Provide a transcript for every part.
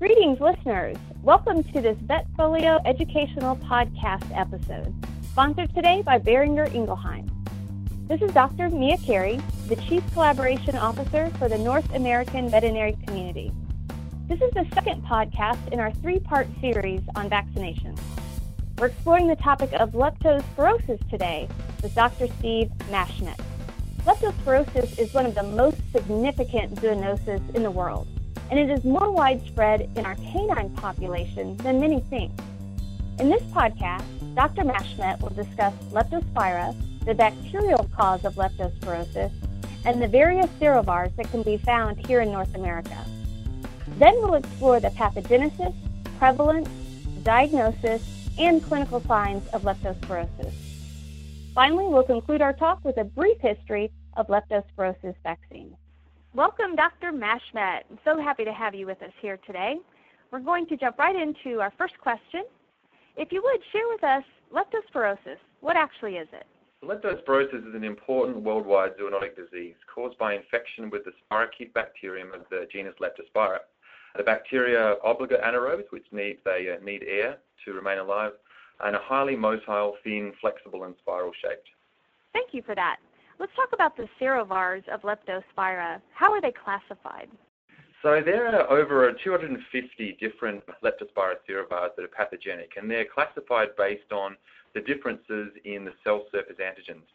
Greetings, listeners. Welcome to this Vetfolio educational podcast episode, sponsored today by Boehringer Ingelheim. This is Dr. Mia Carey, the Chief Collaboration Officer for the North American Veterinary Community. This is the second podcast in our three part series on vaccinations. We're exploring the topic of leptospirosis today with Dr. Steve Maschmet. Leptospirosis is one of the most significant zoonoses in the world and it is more widespread in our canine population than many think. In this podcast, Dr. Mashmet will discuss Leptospira, the bacterial cause of leptospirosis, and the various serovars that can be found here in North America. Then we'll explore the pathogenesis, prevalence, diagnosis, and clinical signs of leptospirosis. Finally, we'll conclude our talk with a brief history of leptospirosis vaccines. Welcome, Dr. Maschmet. I'm so happy to have you with us here today. We're going to jump right into our first question. If you would, share with us leptospirosis. What actually is it? Leptospirosis is an important worldwide zoonotic disease caused by infection with the spirochete bacterium of the genus Leptospira. The bacteria are obligate anaerobes, which need, they uh, need air to remain alive, and are highly motile, thin, flexible, and spiral shaped. Thank you for that. Let's talk about the serovars of Leptospira. How are they classified? So there are over 250 different Leptospira serovars that are pathogenic, and they're classified based on the differences in the cell surface antigens.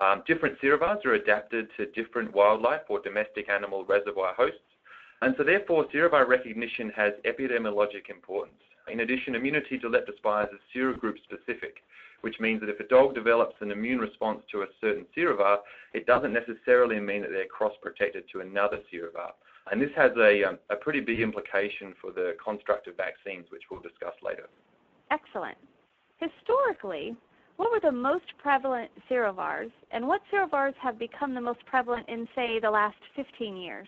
Um, different serovars are adapted to different wildlife or domestic animal reservoir hosts, and so therefore serovar recognition has epidemiologic importance. In addition, immunity to leptospires is serogroup specific, which means that if a dog develops an immune response to a certain serovar, it doesn't necessarily mean that they're cross-protected to another serovar. And this has a, um, a pretty big implication for the construct of vaccines, which we'll discuss later. Excellent. Historically, what were the most prevalent serovars, and what serovars have become the most prevalent in, say, the last 15 years?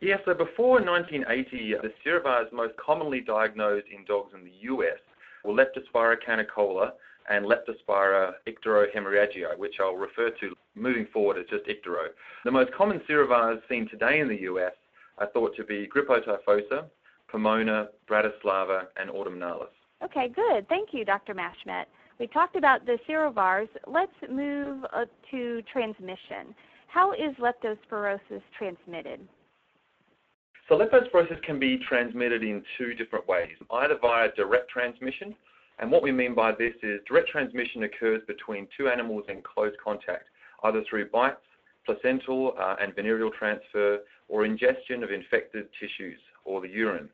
Yeah, so before 1980, the serovars most commonly diagnosed in dogs in the US were Leptospira canicola and Leptospira icterohemorrhagiae, which I'll refer to moving forward as just ictero. The most common serovars seen today in the US are thought to be Grippotyphosa, Pomona, Bratislava, and autumnalis. Okay, good. Thank you, Dr. Mashmet. We talked about the serovars. Let's move to transmission. How is leptospirosis transmitted? So leptospirosis can be transmitted in two different ways, either via direct transmission, and what we mean by this is direct transmission occurs between two animals in close contact, either through bites, placental uh, and venereal transfer, or ingestion of infected tissues or the urine.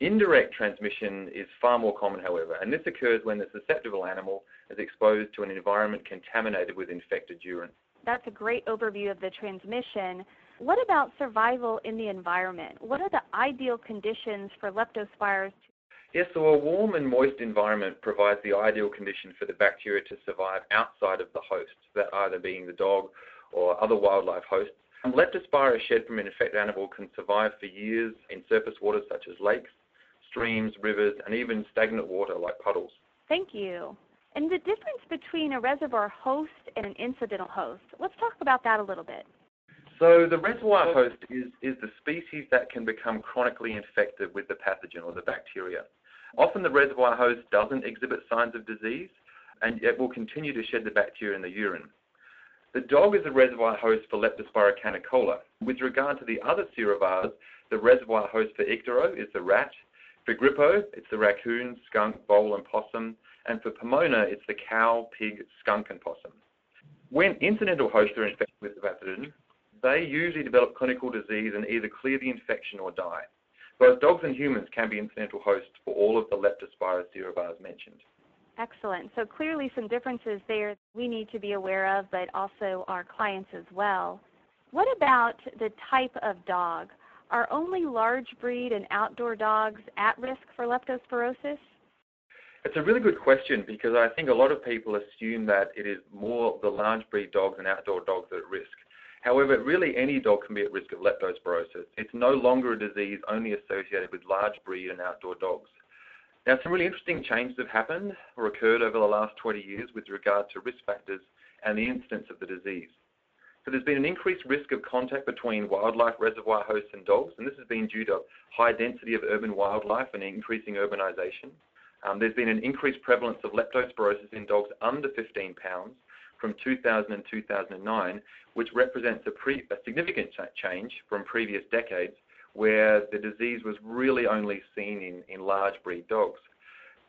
Indirect transmission is far more common, however, and this occurs when the susceptible animal is exposed to an environment contaminated with infected urine. That's a great overview of the transmission. What about survival in the environment? What are the ideal conditions for leptospires Yes, so a warm and moist environment provides the ideal condition for the bacteria to survive outside of the host, that either being the dog or other wildlife hosts. And leptospira shed from an infected animal can survive for years in surface waters such as lakes, streams, rivers, and even stagnant water like puddles. Thank you. And the difference between a reservoir host and an incidental host, let's talk about that a little bit. So the reservoir host is, is the species that can become chronically infected with the pathogen or the bacteria. Often the reservoir host doesn't exhibit signs of disease and yet will continue to shed the bacteria in the urine. The dog is a reservoir host for Leptospira canicola. With regard to the other serovars, the reservoir host for Ictero is the rat. For Grippo, it's the raccoon, skunk, vole, and possum. And for Pomona, it's the cow, pig, skunk, and possum. When incidental hosts are infected with the pathogen, they usually develop clinical disease and either clear the infection or die. Both dogs and humans can be incidental hosts for all of the Leptospira serovars mentioned. Excellent. So clearly some differences there we need to be aware of, but also our clients as well. What about the type of dog? Are only large breed and outdoor dogs at risk for leptospirosis? It's a really good question because I think a lot of people assume that it is more the large breed dogs and outdoor dogs that are at risk. However, really any dog can be at risk of leptospirosis. It's no longer a disease only associated with large breed and outdoor dogs. Now, some really interesting changes have happened or occurred over the last 20 years with regard to risk factors and the incidence of the disease. So there's been an increased risk of contact between wildlife reservoir hosts and dogs, and this has been due to high density of urban wildlife and increasing urbanization. Um, there's been an increased prevalence of leptospirosis in dogs under 15 pounds from 2000 and 2009, which represents a, pre, a significant change from previous decades where the disease was really only seen in, in large breed dogs.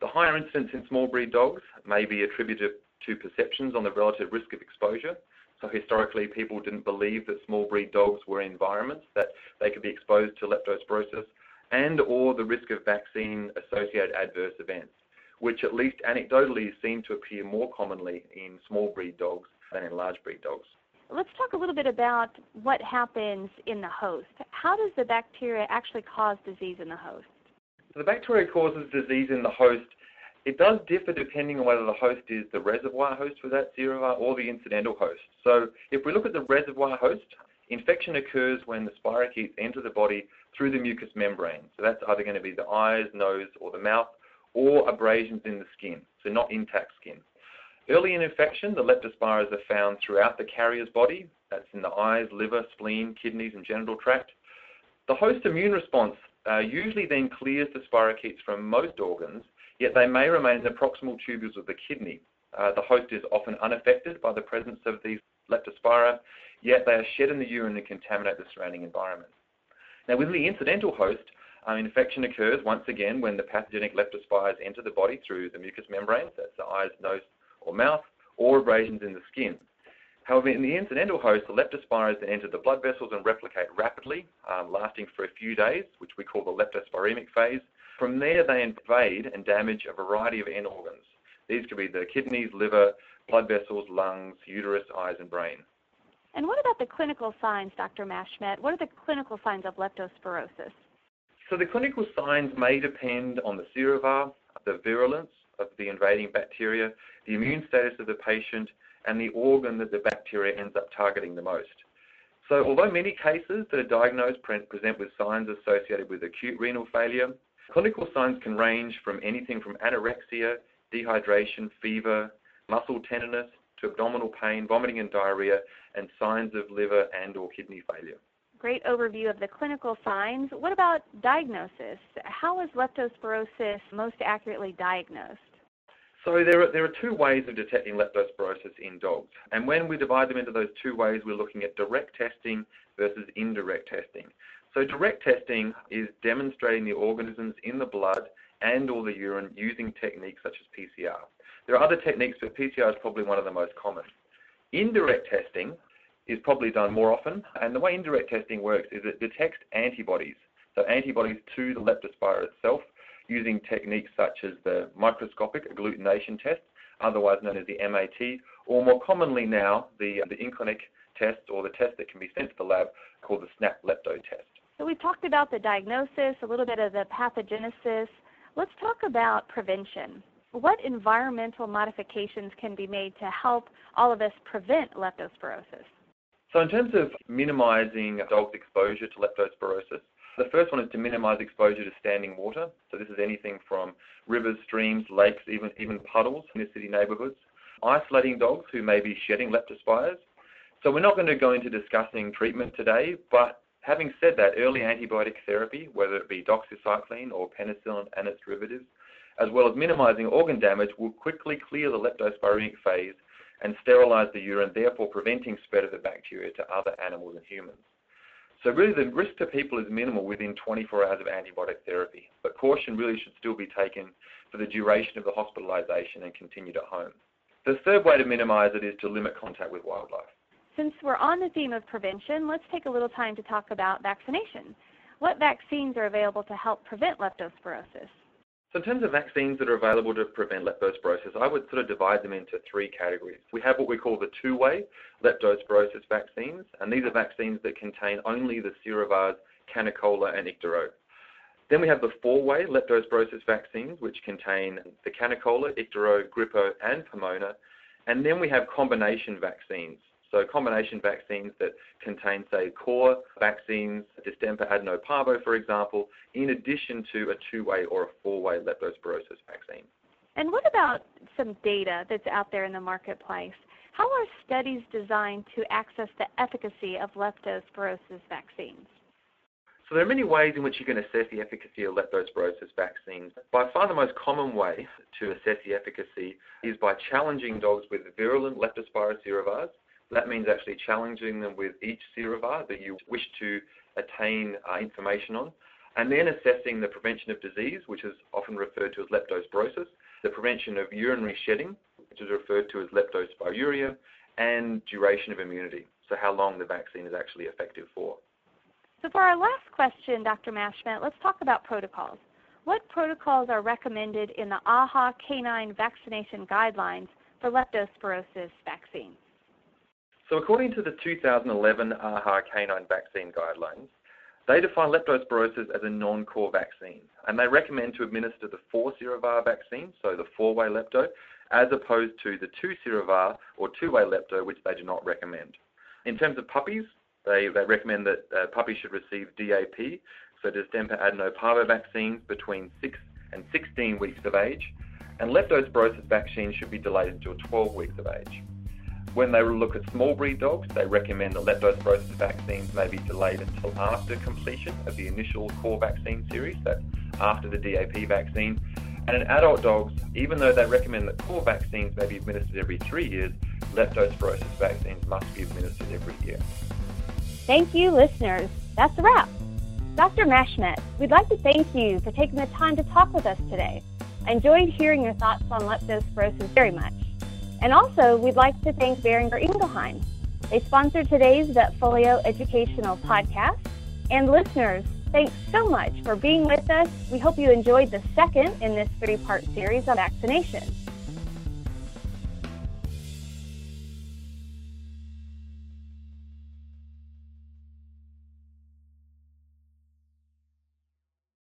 The higher incidence in small breed dogs may be attributed to perceptions on the relative risk of exposure. So historically, people didn't believe that small breed dogs were environments that they could be exposed to leptospirosis and or the risk of vaccine-associated adverse events, which at least anecdotally seem to appear more commonly in small breed dogs than in large breed dogs. Let's talk a little bit about what happens in the host. How does the bacteria actually cause disease in the host? So the bacteria causes disease in the host. It does differ depending on whether the host is the reservoir host for that serovar or the incidental host. So if we look at the reservoir host, infection occurs when the spirochetes enter the body through the mucous membrane. So that's either going to be the eyes, nose, or the mouth, or abrasions in the skin, so not intact skin. Early in infection, the leptospiras are found throughout the carrier's body. That's in the eyes, liver, spleen, kidneys, and genital tract. The host immune response uh, usually then clears the spirochetes from most organs, yet they may remain in the proximal tubules of the kidney. Uh, the host is often unaffected by the presence of these leptospira, yet they are shed in the urine and contaminate the surrounding environment. Now, with the incidental host, um, infection occurs once again when the pathogenic leptospires enter the body through the mucous membranes, that's the eyes, nose, or mouth, or abrasions in the skin. However, in the incidental host, the leptospiras then enter the blood vessels and replicate rapidly, um, lasting for a few days, which we call the leptospiremic phase. From there, they invade and damage a variety of end organs. These could be the kidneys, liver, blood vessels, lungs, uterus, eyes, and brain. And what about the clinical signs, Dr. Mashmet? What are the clinical signs of leptospirosis? So the clinical signs may depend on the serovar, the virulence, of the invading bacteria, the immune status of the patient, and the organ that the bacteria ends up targeting the most. So although many cases that are diagnosed present with signs associated with acute renal failure, clinical signs can range from anything from anorexia, dehydration, fever, muscle tenderness, to abdominal pain, vomiting and diarrhea, and signs of liver and or kidney failure. Great overview of the clinical signs. What about diagnosis? How is leptospirosis most accurately diagnosed? So there are, there are two ways of detecting leptospirosis in dogs. And when we divide them into those two ways, we're looking at direct testing versus indirect testing. So direct testing is demonstrating the organisms in the blood and or the urine using techniques such as PCR. There are other techniques, but PCR is probably one of the most common. Indirect testing is probably done more often, and the way indirect testing works is it detects antibodies, so antibodies to the leptospira itself, using techniques such as the microscopic agglutination test, otherwise known as the MAT, or more commonly now, the, the in-clinic test or the test that can be sent to the lab called the SNAP lepto test. So we've talked about the diagnosis, a little bit of the pathogenesis. Let's talk about prevention. What environmental modifications can be made to help all of us prevent leptospirosis? So in terms of minimizing dogs' exposure to leptospirosis, the first one is to minimize exposure to standing water. So this is anything from rivers, streams, lakes, even, even puddles in the city neighborhoods. Isolating dogs who may be shedding leptospires. So we're not going to go into discussing treatment today, but having said that, early antibiotic therapy, whether it be doxycycline or penicillin and its derivatives, as well as minimizing organ damage, will quickly clear the leptospiremic phase and sterilize the urine, therefore preventing spread of the bacteria to other animals and humans. So really the risk to people is minimal within 24 hours of antibiotic therapy, but caution really should still be taken for the duration of the hospitalization and continued at home. The third way to minimize it is to limit contact with wildlife. Since we're on the theme of prevention, let's take a little time to talk about vaccination. What vaccines are available to help prevent leptospirosis? So in terms of vaccines that are available to prevent leptospirosis, I would sort of divide them into three categories. We have what we call the two-way leptospirosis vaccines, and these are vaccines that contain only the serovars Canicola and Ictero. Then we have the four-way leptospirosis vaccines, which contain the Canicola, Ictero, Grippo, and Pomona. And then we have combination vaccines, so combination vaccines that contain, say, core vaccines, distemper adenoparvo, for example, in addition to a two-way or a four-way leptospirosis vaccine. And what about some data that's out there in the marketplace? How are studies designed to access the efficacy of leptospirosis vaccines? So there are many ways in which you can assess the efficacy of leptospirosis vaccines. By far the most common way to assess the efficacy is by challenging dogs with virulent leptospira serovars. That means actually challenging them with each serovar that you wish to attain uh, information on, and then assessing the prevention of disease, which is often referred to as leptospirosis, the prevention of urinary shedding, which is referred to as leptospiruria, and duration of immunity, so how long the vaccine is actually effective for. So for our last question, Dr. Mashmet, let's talk about protocols. What protocols are recommended in the AAHA canine vaccination guidelines for leptospirosis vaccines? So according to the 2011 AAHA canine vaccine guidelines, they define leptospirosis as a non-core vaccine, and they recommend to administer the four serovar vaccine, so the four-way lepto, as opposed to the two serovar or two-way lepto, which they do not recommend. In terms of puppies, they, they recommend that uh, puppies should receive DAP, so distemper adenoparvo vaccines between 6 and 16 weeks of age, and leptospirosis vaccines should be delayed until 12 weeks of age. When they look at small breed dogs, they recommend that leptospirosis vaccines may be delayed until after completion of the initial core vaccine series, that's after the DAP vaccine. And in adult dogs, even though they recommend that core vaccines may be administered every three years, leptospirosis vaccines must be administered every year. Thank you, listeners. That's a wrap. Dr. Mashmet, we'd like to thank you for taking the time to talk with us today. I enjoyed hearing your thoughts on leptospirosis very much. And also, we'd like to thank Boehringer Ingelheim. They sponsored today's Vetfolio educational podcast. And listeners, thanks so much for being with us. We hope you enjoyed the second in this three part series on vaccination.